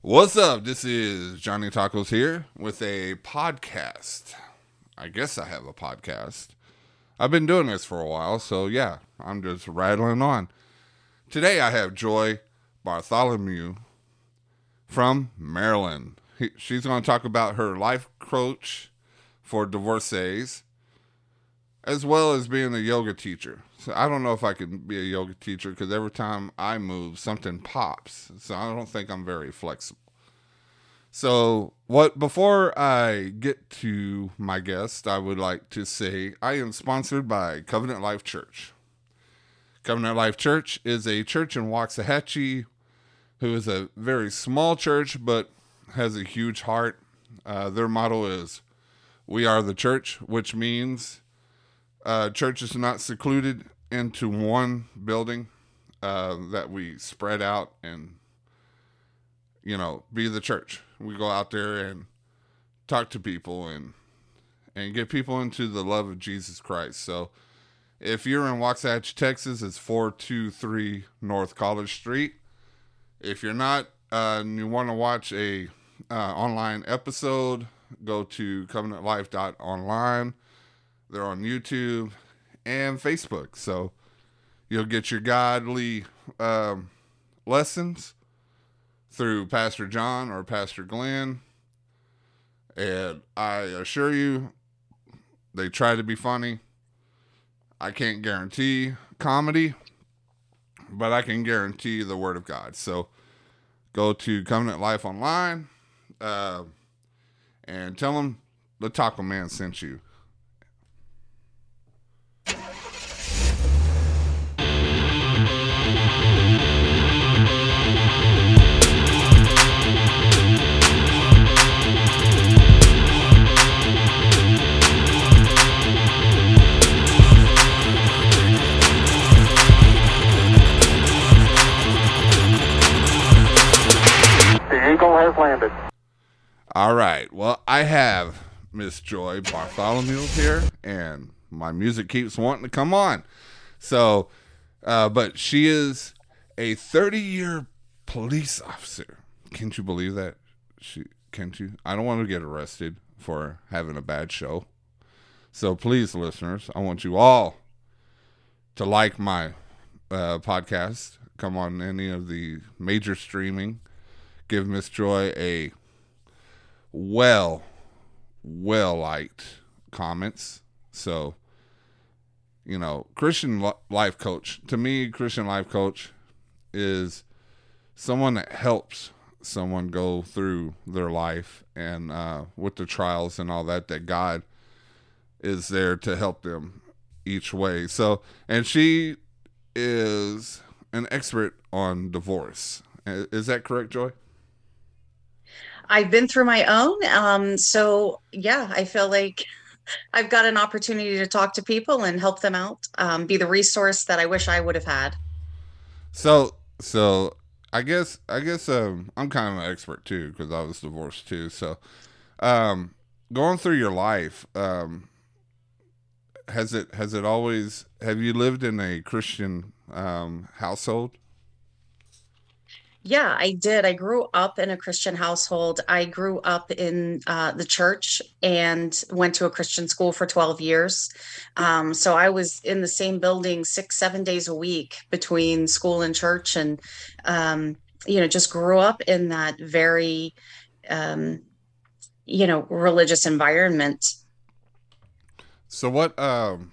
What's up? This is Johnny Tacos here with a podcast. I guess I have a podcast. I've been doing this for a while, so yeah, I'm just rattling on. Today I have Joy Bartholomew from Maryland. She's going to talk about her life coach for divorcees, as well as being a yoga teacher. So I don't know if I can be a yoga teacher because every time I move, something pops. So I don't think I'm very flexible. So, what before I get to my guest, I would like to say I am sponsored by Covenant Life Church. Covenant Life Church is a church in Waxahachie, who is a very small church but has a huge heart. Uh, their motto is "We are the church," which means uh, church is not secluded into one building. Uh, that we spread out and you know be the church we go out there and talk to people and and get people into the love of Jesus Christ. So if you're in Waxahachie, Texas, it's 423 North College Street. If you're not uh, and you want to watch a uh, online episode, go to covenantlife.online. They're on YouTube and Facebook. So you'll get your godly um, lessons through Pastor John or Pastor Glenn. And I assure you, they try to be funny. I can't guarantee comedy, but I can guarantee the Word of God. So go to Covenant Life Online uh, and tell them the Taco Man sent you. Has landed. All right. Well, I have Miss Joy Bartholomew here, and my music keeps wanting to come on. So, uh, but she is a 30 year police officer. Can't you believe that? She can't you? I don't want to get arrested for having a bad show. So please, listeners, I want you all to like my uh, podcast. Come on any of the major streaming. Give Miss Joy a well, well liked comments. So, you know, Christian life coach, to me, Christian life coach is someone that helps someone go through their life and uh, with the trials and all that, that God is there to help them each way. So, and she is an expert on divorce. Is that correct, Joy? I've been through my own. Um, so yeah, I feel like I've got an opportunity to talk to people and help them out, um, be the resource that I wish I would have had. So so I guess I guess um I'm kind of an expert too because I was divorced too. So um going through your life um has it has it always have you lived in a Christian um household? Yeah, I did. I grew up in a Christian household. I grew up in uh, the church and went to a Christian school for 12 years. Um, so I was in the same building six, seven days a week between school and church, and um, you know, just grew up in that very, um, you know, religious environment. So what um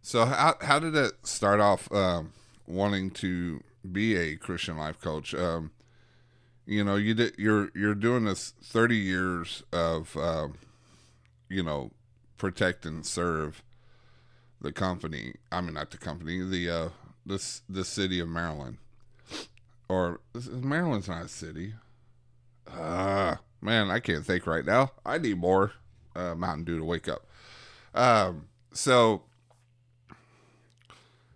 so how how did it start off um wanting to be a Christian life coach? Um you know, you did you're you're doing this 30 years of um you know, protect and serve the company. I mean not the company, the uh this the city of Maryland. Or Maryland's not a city. Uh man, I can't think right now. I need more uh, Mountain Dew to wake up. Um, so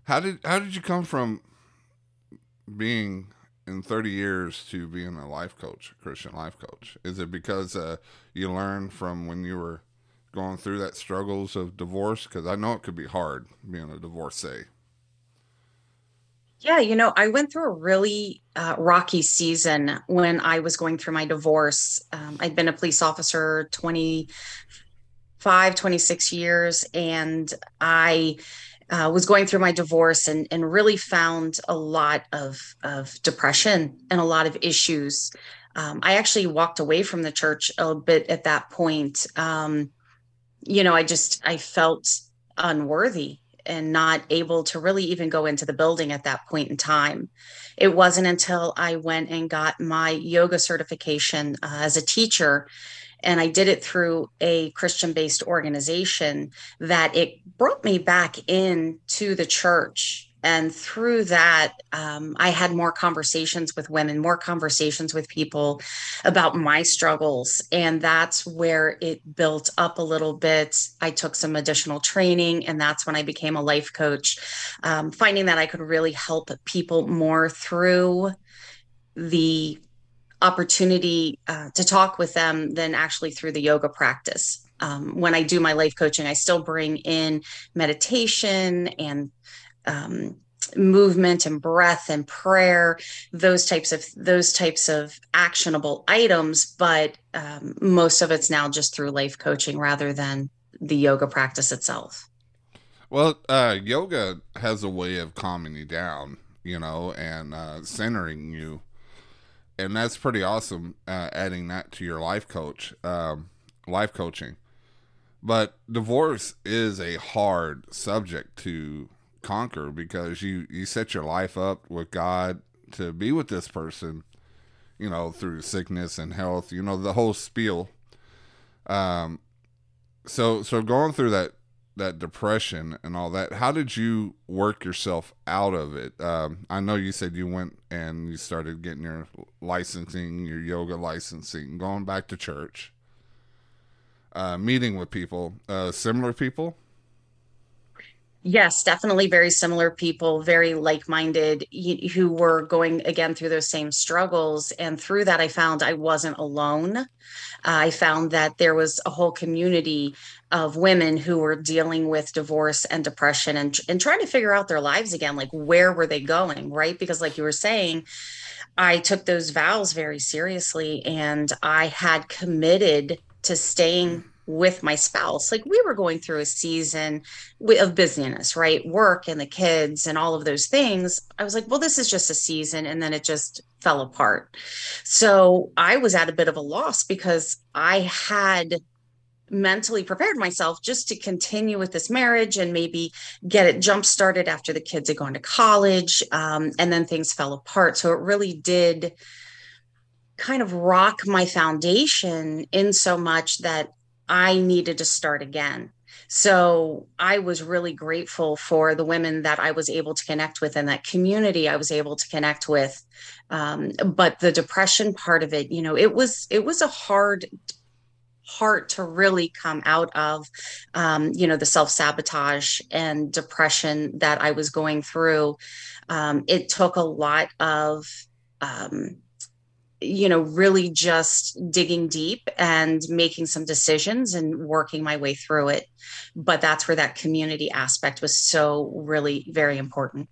how did how did you come from being in 30 years to being a life coach, a Christian life coach? Is it because uh, you learned from when you were going through that struggles of divorce? Because I know it could be hard being a divorcee. Yeah, you know, I went through a really uh, rocky season when I was going through my divorce. Um, I'd been a police officer 25, 26 years, and I uh, was going through my divorce and, and really found a lot of, of depression and a lot of issues. Um, I actually walked away from the church a bit at that point. Um, you know, I just, I felt unworthy and not able to really even go into the building at that point in time. It wasn't until I went and got my yoga certification uh, as a teacher and I did it through a Christian based organization that it brought me back into the church. And through that um, i had more conversations with women more conversations with people about my struggles. And that's where it built up a little bit. I took some additional training and that's when i became a life coach um, finding that i could really help people more through the opportunity uh, to talk with them than actually through the yoga practice. Um, when I do my life coaching, I still bring in meditation and um, movement and breath and prayer those types of those types of actionable items but um, most of it's now just through life coaching rather than the yoga practice itself. Well uh, yoga has a way of calming you down you know and uh, centering you and that's pretty awesome uh, adding that to your life coach um, life coaching but divorce is a hard subject to conquer because you you set your life up with God to be with this person, you know, through sickness and health, you know, the whole spiel. Um so so going through that that depression and all that, how did you work yourself out of it? Um, I know you said you went and you started getting your licensing, your yoga licensing, going back to church, uh, meeting with people, uh, similar people. Yes, definitely very similar people, very like minded, who were going again through those same struggles. And through that, I found I wasn't alone. Uh, I found that there was a whole community of women who were dealing with divorce and depression and, and trying to figure out their lives again. Like, where were they going? Right. Because, like you were saying, I took those vows very seriously and I had committed to staying with my spouse. Like we were going through a season of busyness, right? Work and the kids and all of those things. I was like, well, this is just a season. And then it just fell apart. So I was at a bit of a loss because I had mentally prepared myself just to continue with this marriage and maybe get it jump started after the kids had gone to college. Um, and then things fell apart. So it really did kind of rock my foundation in so much that I needed to start again. So I was really grateful for the women that I was able to connect with and that community I was able to connect with. Um, but the depression part of it, you know, it was it was a hard part to really come out of um, you know the self-sabotage and depression that i was going through um, it took a lot of um, you know, really just digging deep and making some decisions and working my way through it. But that's where that community aspect was so really very important.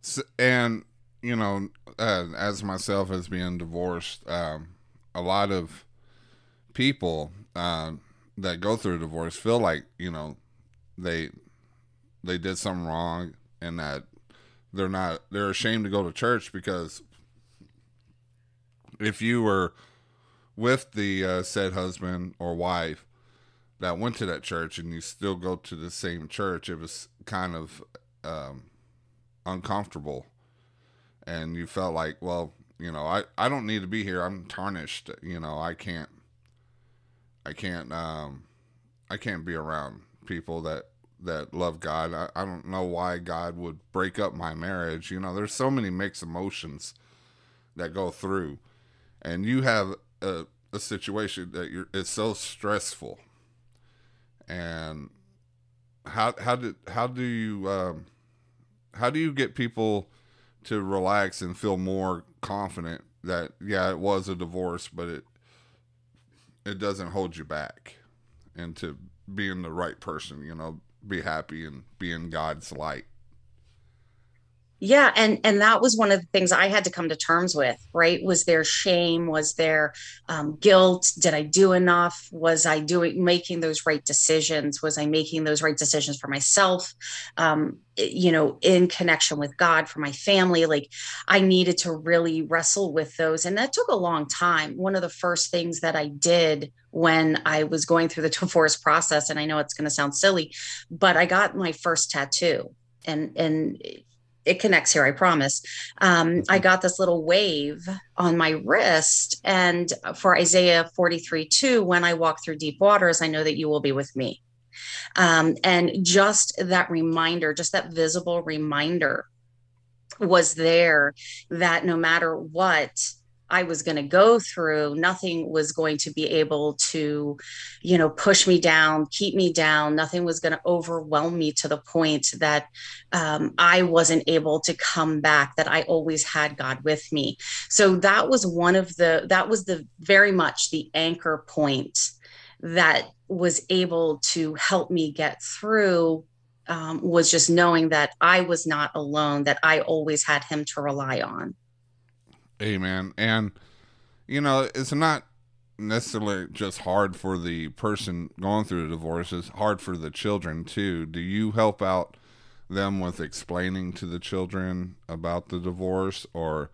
So, and, you know, uh, as myself as being divorced, um, a lot of people uh, that go through a divorce feel like, you know, they they did something wrong and that they're not they're ashamed to go to church because if you were with the uh, said husband or wife that went to that church and you still go to the same church, it was kind of um, uncomfortable. And you felt like, well, you know, I, I don't need to be here. I'm tarnished. You know, I can't, I can't, um, I can't be around people that, that love God. I, I don't know why God would break up my marriage. You know, there's so many mixed emotions that go through and you have a, a situation that you're it's so stressful and how how did how do you um, how do you get people to relax and feel more confident that yeah it was a divorce but it it doesn't hold you back into being the right person you know be happy and be in god's light yeah and and that was one of the things i had to come to terms with right? Was there shame? Was there um, guilt? Did i do enough? Was i doing making those right decisions? Was i making those right decisions for myself? Um, you know in connection with god for my family like i needed to really wrestle with those and that took a long time. One of the first things that i did when i was going through the divorce process and i know it's going to sound silly but i got my first tattoo and and it connects here, I promise. Um, I got this little wave on my wrist. And for Isaiah 43 2, when I walk through deep waters, I know that you will be with me. Um, and just that reminder, just that visible reminder was there that no matter what, I was going to go through, nothing was going to be able to, you know, push me down, keep me down. Nothing was going to overwhelm me to the point that um, I wasn't able to come back, that I always had God with me. So that was one of the, that was the very much the anchor point that was able to help me get through um, was just knowing that I was not alone, that I always had Him to rely on. Amen. And you know, it's not necessarily just hard for the person going through the divorce, it's hard for the children too. Do you help out them with explaining to the children about the divorce or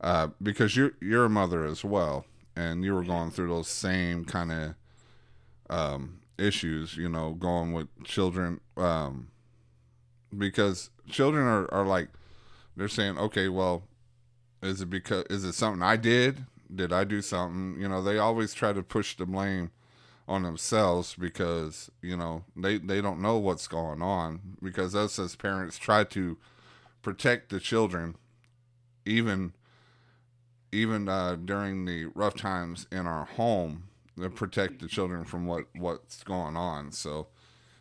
uh, because you're you're a mother as well and you were going through those same kind of um, issues, you know, going with children um, because children are, are like they're saying, okay, well, is it because is it something I did? Did I do something? You know, they always try to push the blame on themselves because you know they they don't know what's going on because us as parents try to protect the children even even uh, during the rough times in our home to protect the children from what what's going on so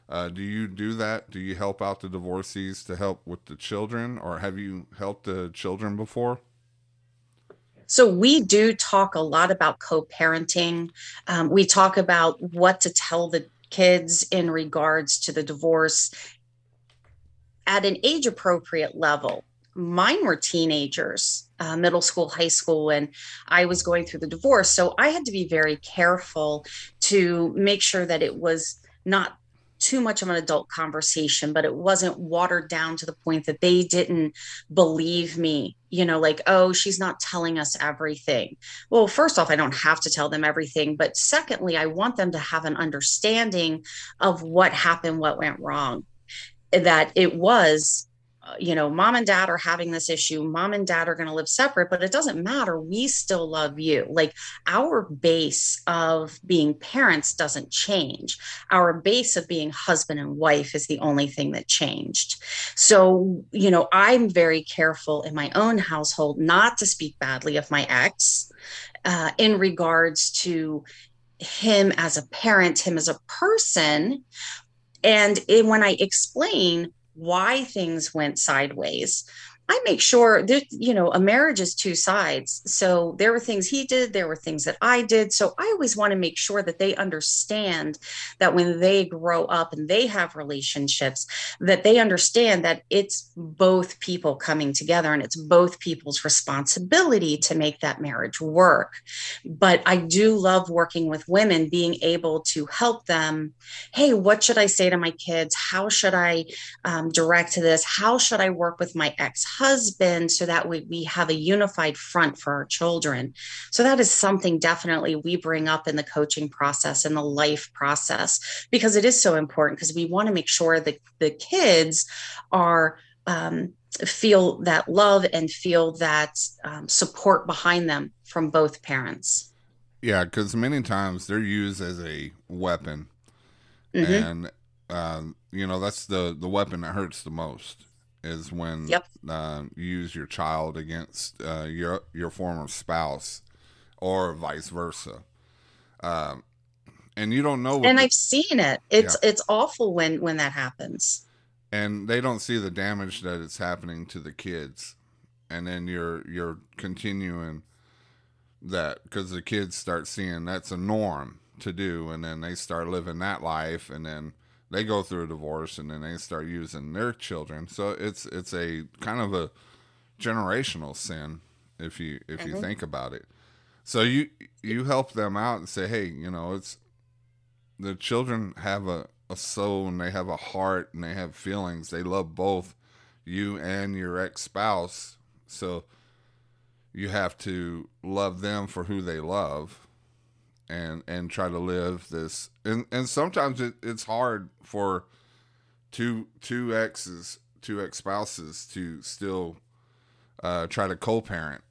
uh, do you do that do you help out the divorcees to help with the children or have you helped the children before so we do talk a lot about co-parenting. Um, we talk about what to tell the kids in regards to the divorce at an age appropriate level. Mine were teenagers, uh, middle school, high school, when I was going through the divorce. So I had to be very careful to make sure that it was not too much of an adult conversation, but it wasn't watered down to the point that they didn't believe me, you know, like, oh, she's not telling us everything. Well, first off, I don't have to tell them everything. But secondly, I want them to have an understanding of what happened, what went wrong, that it was you know, mom and dad are having this issue. Mom and dad are going to live separate, but it doesn't matter. We still love you. Like our base of being parents doesn't change. Our base of being husband and wife is the only thing that changed. So, you know, I'm very careful in my own household not to speak badly of my ex uh, in regards to him as a parent, him as a person. And it, when I explain, why things went sideways I make sure that, you know, a marriage is two sides. So there were things he did, there were things that I did. So I always want to make sure that they understand that when they grow up and they have relationships, that they understand that it's both people coming together and it's both people's responsibility to make that marriage work. But I do love working with women, being able to help them. Hey, what should I say to my kids? How should I um, direct this? How should I work with my ex husband so that we, we have a unified front for our children. So that is something definitely we bring up in the coaching process and the life process because it is so important because we want to make sure that the kids are um, feel that love and feel that um, support behind them from both parents. Yeah, because many times they're used as a weapon, mm-hmm. and uh, you know that's the the weapon that hurts the most is when yep. uh, you use your child against uh, your your former spouse, or vice versa. Um, and you don't know. and the, I've seen it. It's yeah. it's awful when when that happens. And they don't see the damage that it's happening to the kids, and then you're you're continuing that because the kids start seeing that's a norm to do, and then they start living that life, and then they go through a divorce and then they start using their children. So it's it's a kind of a generational sin if you if you mm-hmm. think about it. So you you help them out and say, hey, you know, it's the children have a, a soul and they have a heart and they have feelings. They love both you and your ex spouse. So you have to love them for who they love and and try to live this and and sometimes it, it's hard for two two exes two ex spouses to still uh, try to co-parent.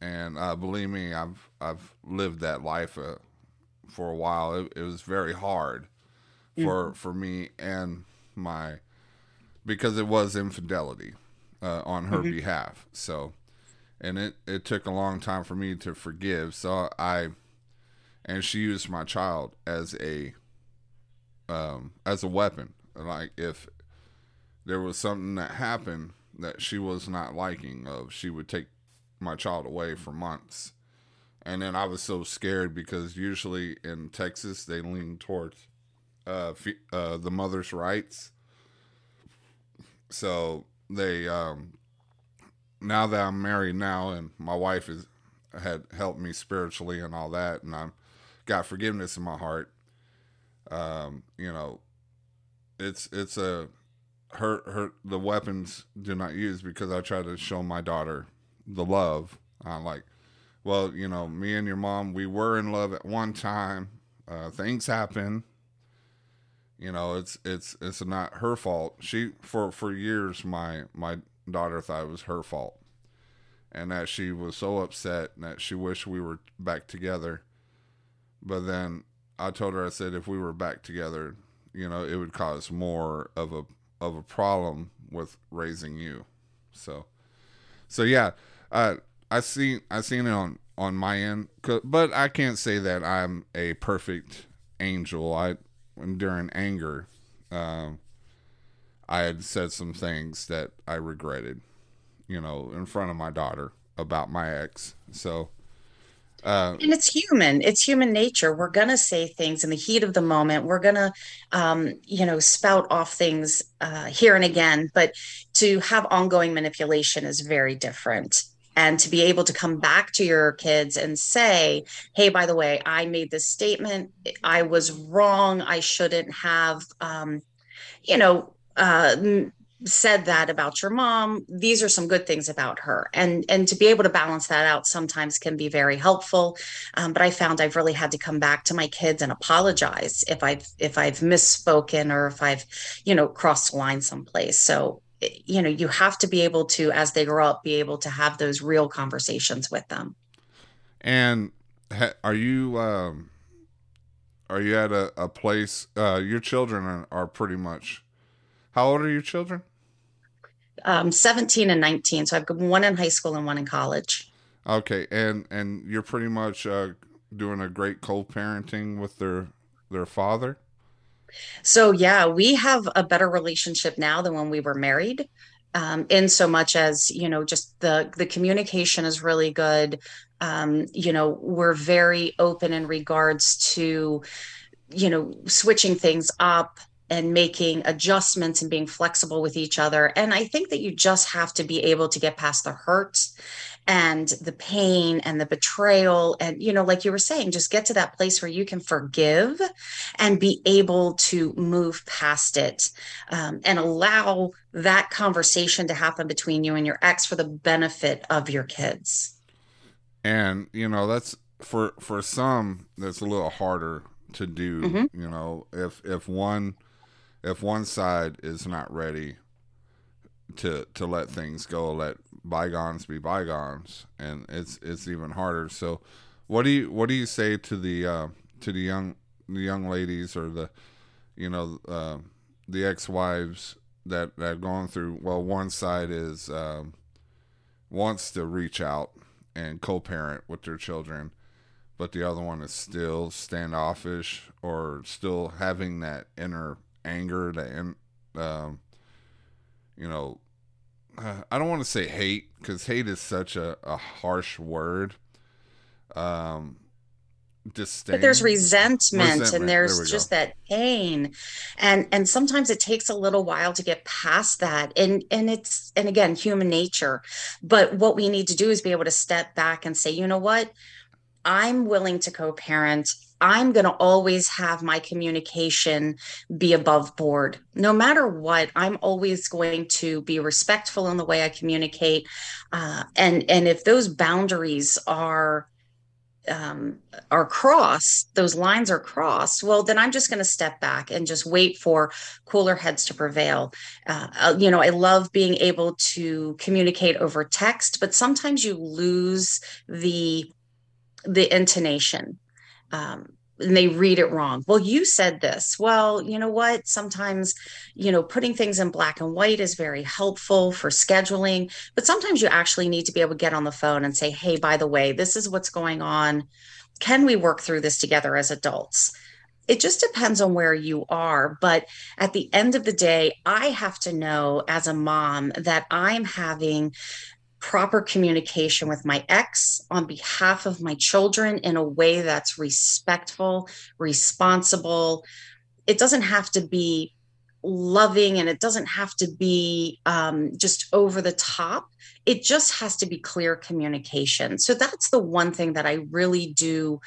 And uh, believe me I've I've lived that life uh, for a while. It, it was very hard for for me and my because it was infidelity uh, on her behalf. So and it it took a long time for me to forgive. So I and she used my child as a um as a weapon. Like if there was something that happened that she was not liking of she would take my child away for months. And then i was so scared because usually in texas they lean towards uh, uh the mother's rights. So they um now that i'm married now and my wife is had helped me spiritually and all that and i'm got forgiveness in my heart. Um, you know, it's it's a her her the weapons do not use because I try to show my daughter the love. I'm like, well, you know, me and your mom, we were in love at one time. Uh, things happen. You know, it's it's it's not her fault. She for for years my my daughter thought it was her fault, and that she was so upset that she wished we were back together but then I told her, I said, if we were back together, you know, it would cause more of a of a problem with raising you. So, so yeah, uh, I see I seen it on on my end, but I can't say that I'm a perfect angel. I during anger, um, I had said some things that I regretted, you know, in front of my daughter about my ex. So uh, and it's human. It's human nature. We're gonna say things in the heat of the moment. We're gonna, um, you know, spout off things uh, here and again. But to have ongoing manipulation is very different. And to be able to come back to your kids and say, "Hey, by the way, I made this statement. I was wrong. I shouldn't have." Um, you know, uh, said that about your mom these are some good things about her. And and to be able to balance that out sometimes can be very helpful. Um, but i found i've really had to come back to my kids and apologize if i've if i've misspoken or if i've you know crossed the line someplace. So you know you have to be able to as they grow up be able to have those real conversations with them. And ha- are you um are you at a, a place uh your children are, are pretty much how old are your children? Um, 17 and 19. So I've got one in high school and one in college. Okay. And, and you're pretty much, uh, doing a great co-parenting with their, their father. So yeah, we have a better relationship now than when we were married. Um, in so much as you know just the the communication is really good um, you know we're very open in regards to you know switching things up and making adjustments and being flexible with each other. And I think that you just have to be able to get past the hurt and the pain and the betrayal. And, you know, like you were saying, just get to that place where you can forgive and be able to move past it um, and allow that conversation to happen between you and your ex for the benefit of your kids. And, you know, that's for, for some, that's a little harder to do, mm-hmm. you know, if, if one, if one side is not ready to to let things go, let bygones be bygones, and it's it's even harder. So, what do you what do you say to the uh, to the young the young ladies or the you know uh, the ex wives that that have gone through? Well, one side is um, wants to reach out and co-parent with their children, but the other one is still standoffish or still having that inner anger, and um, you know, I don't want to say hate because hate is such a, a harsh word. Um, disdain. but there's resentment, Resentment, and there's we just that pain. And and sometimes it takes a little while to get past that. And and it's and again human nature. But what we need to do is be able to step back and say you know what? I'm willing to co-parent i'm going to always have my communication be above board no matter what i'm always going to be respectful in the way i communicate uh, and and if those boundaries are um, are crossed, those lines are crossed, well, then I'm just going to step back and just wait for cooler heads to prevail. Uh, uh, you know, I love being able to communicate over text, but sometimes you lose the the intonation. Um, and they read it wrong. Well, you said this. Well, you know what? Sometimes, you know, putting things in black and white is very helpful for scheduling, but sometimes you actually need to be able to get on the phone and say, hey, by the way, this is what's going on. Can we work through this together as adults? It just depends on where you are. But at the end of the day, I have to know as a mom that I'm having proper communication with my ex on behalf of my children in a way that's respectful, responsible. It doesn't have to be loving and it doesn't have to be um, just over the top. It just has to be clear communication. So that's the one thing that I really do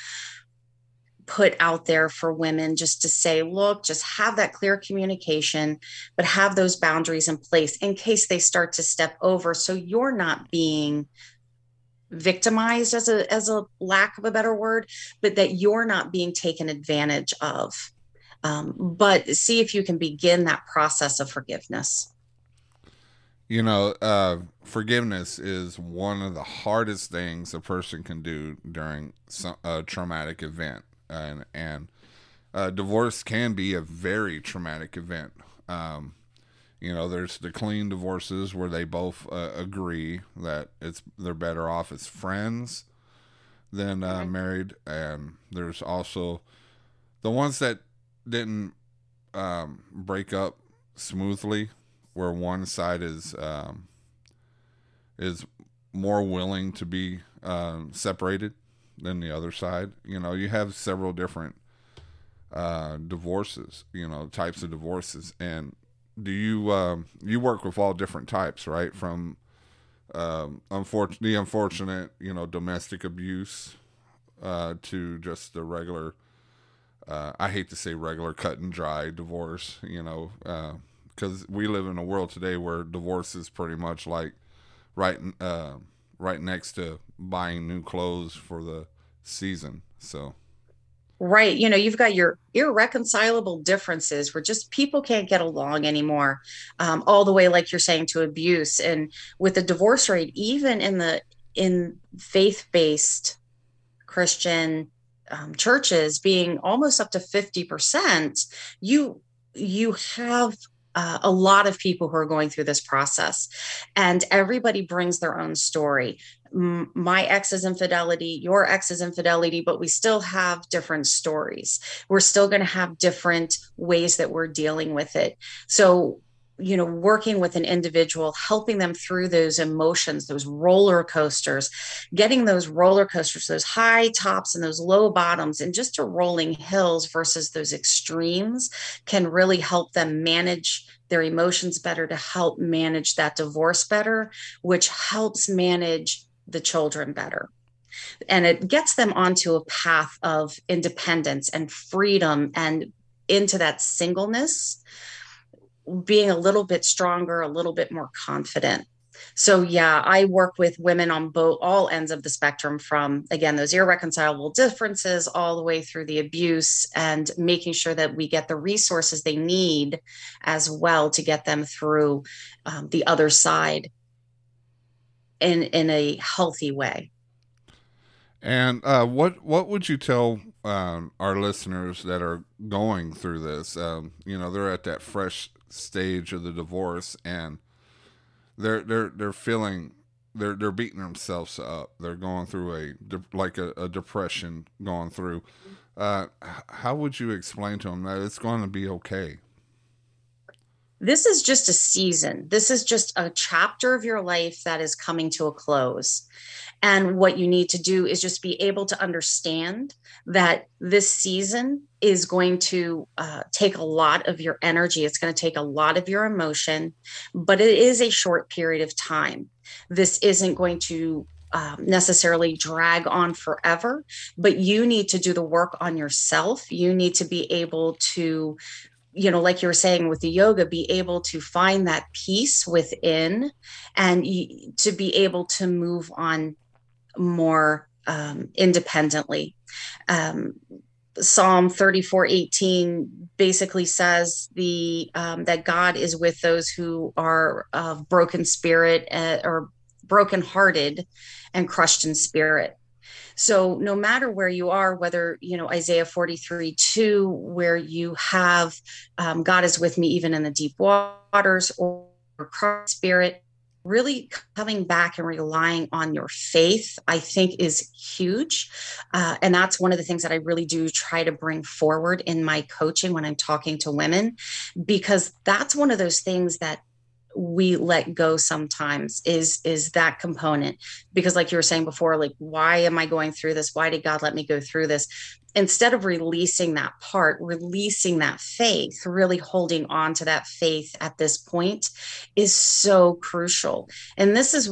put out there for women just to say, look, just have that clear communication, but have those boundaries in place in case they start to step over. So you're not being victimized as a as a lack of a better word but that you're not being taken advantage of um, but see if you can begin that process of forgiveness You know, uh, forgiveness is one of the hardest things a person can do during some, a traumatic event, and and uh, divorce can be a very traumatic event. Um, you know, there's the clean divorces where they both uh, agree that it's they're better off as friends than uh, married, and there's also the ones that didn't um, break up smoothly, where one side is um, is more willing to be um, separated than the other side. You know, you have several different uh, divorces. You know, types of divorces, and do you um, you work with all different types, right? From um, the unfortunate, you know, domestic abuse uh, to just the regular. Uh, I hate to say regular cut and dry divorce, you know, because we live in a world today where divorce is pretty much like right, uh, right next to buying new clothes for the season. So right you know you've got your irreconcilable differences where just people can't get along anymore um, all the way like you're saying to abuse and with the divorce rate even in the in faith-based christian um, churches being almost up to 50% you you have uh, a lot of people who are going through this process and everybody brings their own story. My ex's infidelity your ex's infidelity but we still have different stories. We're still going to have different ways that we're dealing with it. So you know working with an individual helping them through those emotions those roller coasters getting those roller coasters those high tops and those low bottoms and just to rolling hills versus those extremes can really help them manage their emotions better to help manage that divorce better which helps manage the children better. And it gets them onto a path of independence and freedom and into that singleness being a little bit stronger, a little bit more confident. So yeah, I work with women on both all ends of the spectrum from again those irreconcilable differences all the way through the abuse and making sure that we get the resources they need as well to get them through um, the other side in in a healthy way. And uh, what what would you tell um, our listeners that are going through this? Um, you know, they're at that fresh stage of the divorce, and they're they're they're feeling they're they're beating themselves up. They're going through a like a, a depression going through. Uh, how would you explain to them that it's going to be okay? This is just a season. This is just a chapter of your life that is coming to a close. And what you need to do is just be able to understand that this season is going to uh, take a lot of your energy. It's going to take a lot of your emotion, but it is a short period of time. This isn't going to um, necessarily drag on forever, but you need to do the work on yourself. You need to be able to you know like you were saying with the yoga be able to find that peace within and to be able to move on more um, independently. Um, psalm 34 18 basically says the um, that god is with those who are of broken spirit uh, or broken hearted and crushed in spirit so no matter where you are, whether, you know, Isaiah 43, 2, where you have um, God is with me even in the deep waters or, or spirit, really coming back and relying on your faith, I think is huge. Uh, and that's one of the things that I really do try to bring forward in my coaching when I'm talking to women, because that's one of those things that we let go sometimes is is that component. Because like you were saying before like why am i going through this? Why did god let me go through this? Instead of releasing that part releasing that faith really holding on to that faith at this point is so crucial. And this is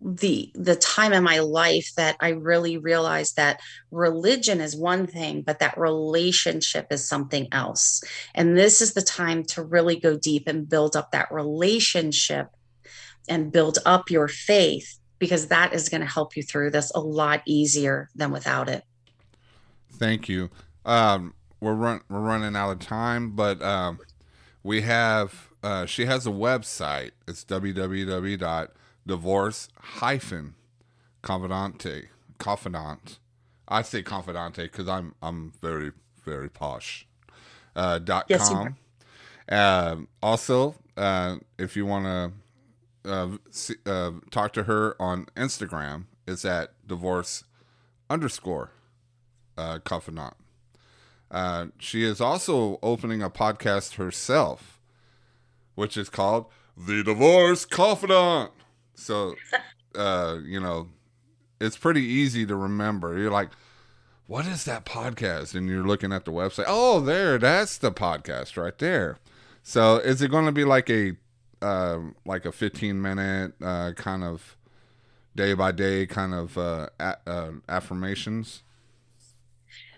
the the time in my life that i really realized that religion is one thing but that relationship is something else. And this is the time to really go deep and build up that relationship and build up your faith because that is going to help you through this a lot easier than without it. Thank you. Um we're run we're running out of time but um we have uh she has a website. It's www divorce hyphen confidante confidant. I say confidante because i'm i'm very very posh. Uh dot yes, com. uh, also uh if you want to uh, see, uh, talk to her on instagram it's at divorce underscore uh confidant. Uh she is also opening a podcast herself which is called the divorce confidant so, uh, you know, it's pretty easy to remember. You're like, what is that podcast? And you're looking at the website. Oh, there, that's the podcast right there. So, is it going to be like a uh, like a 15 minute uh, kind of day by day kind of uh, a- uh, affirmations?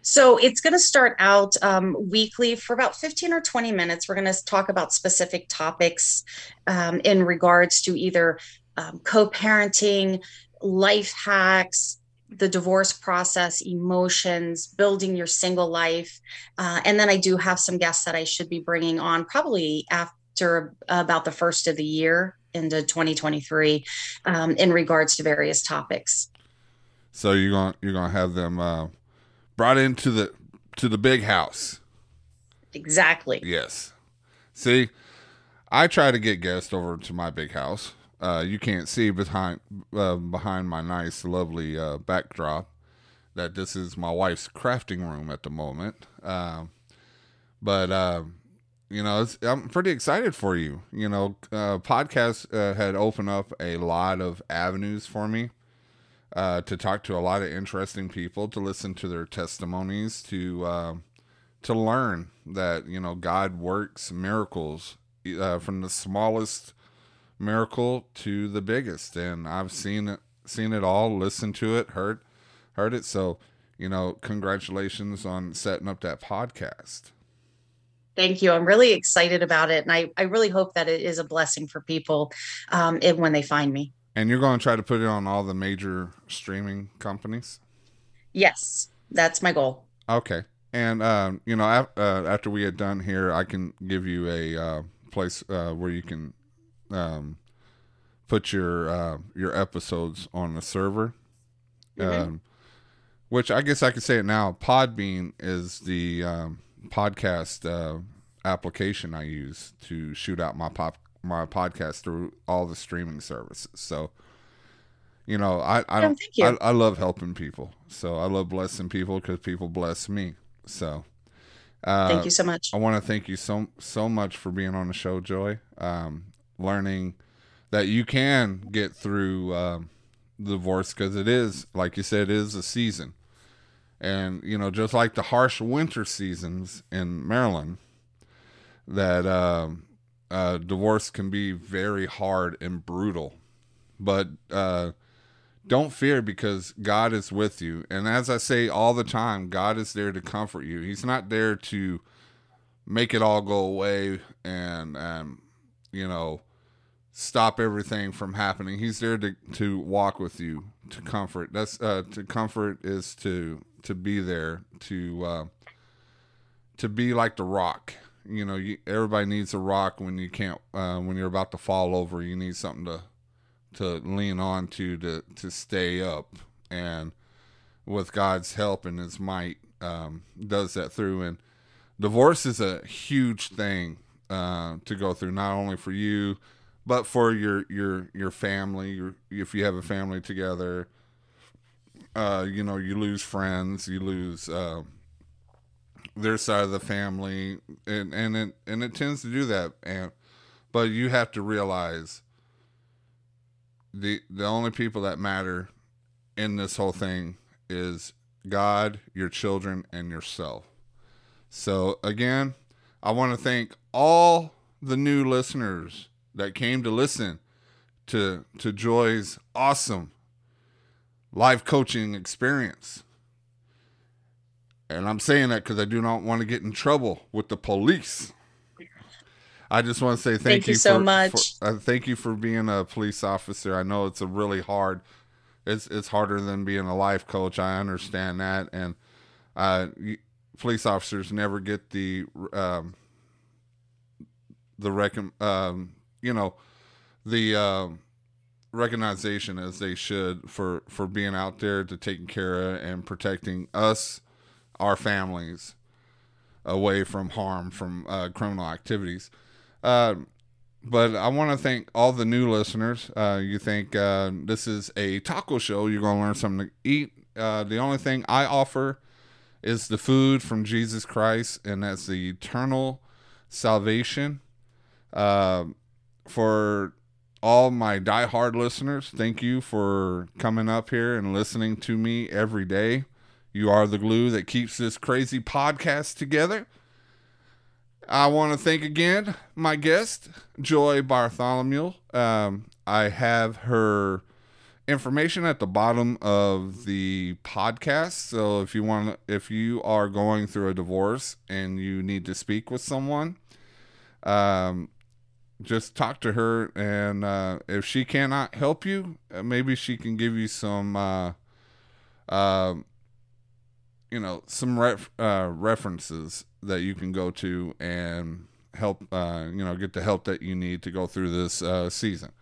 So it's going to start out um, weekly for about 15 or 20 minutes. We're going to talk about specific topics um, in regards to either um, co-parenting life hacks the divorce process emotions building your single life. Uh, and then i do have some guests that i should be bringing on probably after about the first of the year into 2023 um, in regards to various topics. So you're gonna you're gonna have them uh, brought into the to the big house. Exactly. Yes. See i try to get guests over to my big house uh, you can't see behind uh, behind my nice, lovely uh, backdrop that this is my wife's crafting room at the moment. Um, but um, you know, I'm pretty excited for you. You know, uh, podcasts uh, had opened up a lot of avenues for me uh, to talk to a lot of interesting people, to listen to their testimonies, to um, to learn that you know God works miracles from the smallest miracle to the biggest. And i've seen it seen it all listened to it heard heard it. So you know congratulations on setting up that podcast. Thank you. I'm really excited about it. And i, I really hope that it is a blessing for people um, when they find me. And you're going to try to put it on all the major streaming companies? Yes. That's my goal. Okay. And um, you know uh, after we get done here i can give you a uh, place uh, where you can um, put your uh, your episodes on the server. Mm-hmm. Um, which I guess I could say it now. Podbean is the um, podcast uh, application I use to shoot out my pop my podcast through all the streaming services. So, you know, I I don't I, I love helping people. So I love blessing people because people bless me. So, Uh, Thank you so much. I want to thank you so so much for being on the show, Joy. Um, learning that you can get through um, divorce because it is, like you said, is a season, and you know, just like the harsh winter seasons in Maryland, that um, uh, divorce can be very hard and brutal. But uh, don't fear because God is with you. And as I say all the time, God is there to comfort you. He's not there to make it all go away and, um, you know, stop everything from happening. He's there to, to walk with you, to comfort. That's uh, to comfort is to to be there to uh, to be like the rock. You know, you, everybody needs a rock when you can't uh, when you're about to fall over. You need something to to lean on to to to stay up and with God's help and his might um, does that through and divorce is a huge thing uh, to go through not only for you but for your your your family your, if you have a family together uh, you know you lose friends you lose uh, their side of the family and and it and it tends to do that and but you have to realize the the only people that matter in this whole thing is God, your children, and yourself. So again, I want to thank all the new listeners that came to listen to to Joy's awesome life coaching experience. And I'm saying that because I do not want to get in trouble with the police. I just want to say thank, Thank you you so for- much. for- uh, thank you for being a police officer. I know it's a really hard. It's it's harder than being a life coach. I understand that, and uh, you, police officers never get the um, the recon um, you know the um recognition as they should for for being out there to taking care of and protecting us, our families, away from harm from uh, criminal activities. Uh, but I want to thank all the new listeners. Uh, you think uh, this is a taco show? You're going to learn something to eat. Uh, the only thing I offer is the food from Jesus Christ, and that's the eternal salvation. Um for all my diehard listeners, thank you for coming up here and listening to me every day. You are the glue that keeps this crazy podcast together. I want to thank again my guest, Joy Bartholomew. Um, I have her information at the bottom of the podcast. So if you want, if you are going through a divorce and you need to speak with someone, um, just talk to her. And uh, if she cannot help you, uh, maybe she can give you some, uh, um, you know, some ref- uh, references that you can go to and help, uh, you know, get the help that you need to go through this uh, season.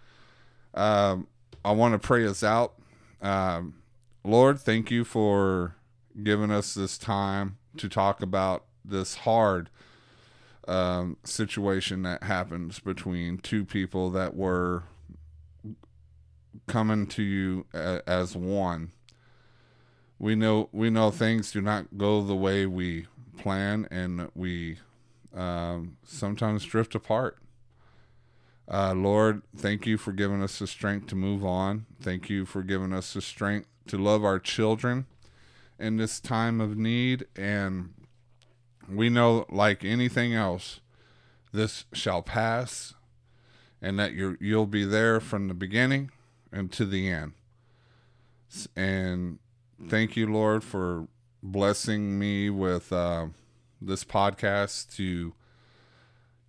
Um, I want to pray us out. Um, Lord, thank you for giving us this time to talk about this hard um, situation that happens between two people that were coming to you as one. We know we know things do not go the way we plan, and we um, sometimes drift apart. Uh, Lord, thank you for giving us the strength to move on. Thank you for giving us the strength to love our children in this time of need. And we know, like anything else, this shall pass, and that you you'll be there from the beginning and to the end. And thank you, Lord, for blessing me with uh, this podcast to,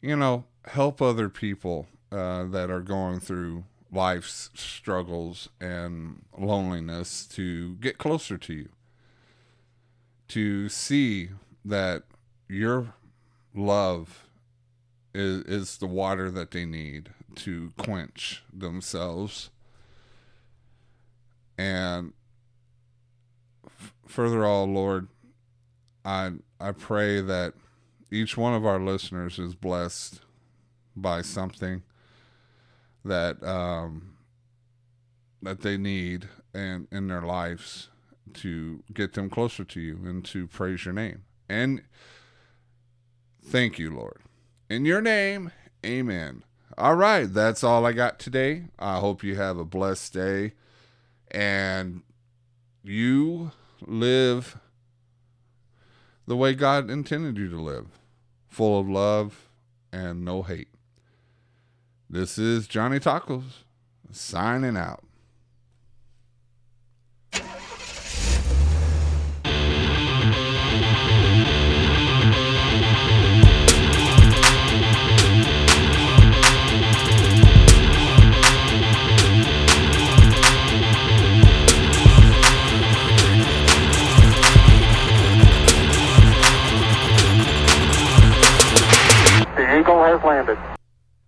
you know, help other people uh, that are going through life's struggles and loneliness to get closer to you, to see that your love is, is the water that they need to quench themselves. And f- further all, Lord, I I pray that each one of our listeners is blessed by something that um, that they need and in their lives to get them closer to you and to praise your name. And Thank you, Lord. In your name, amen. All right, that's all I got today. I hope you have a blessed day and you live the way God intended you to live, full of love and no hate. This is Johnny Tacos signing out.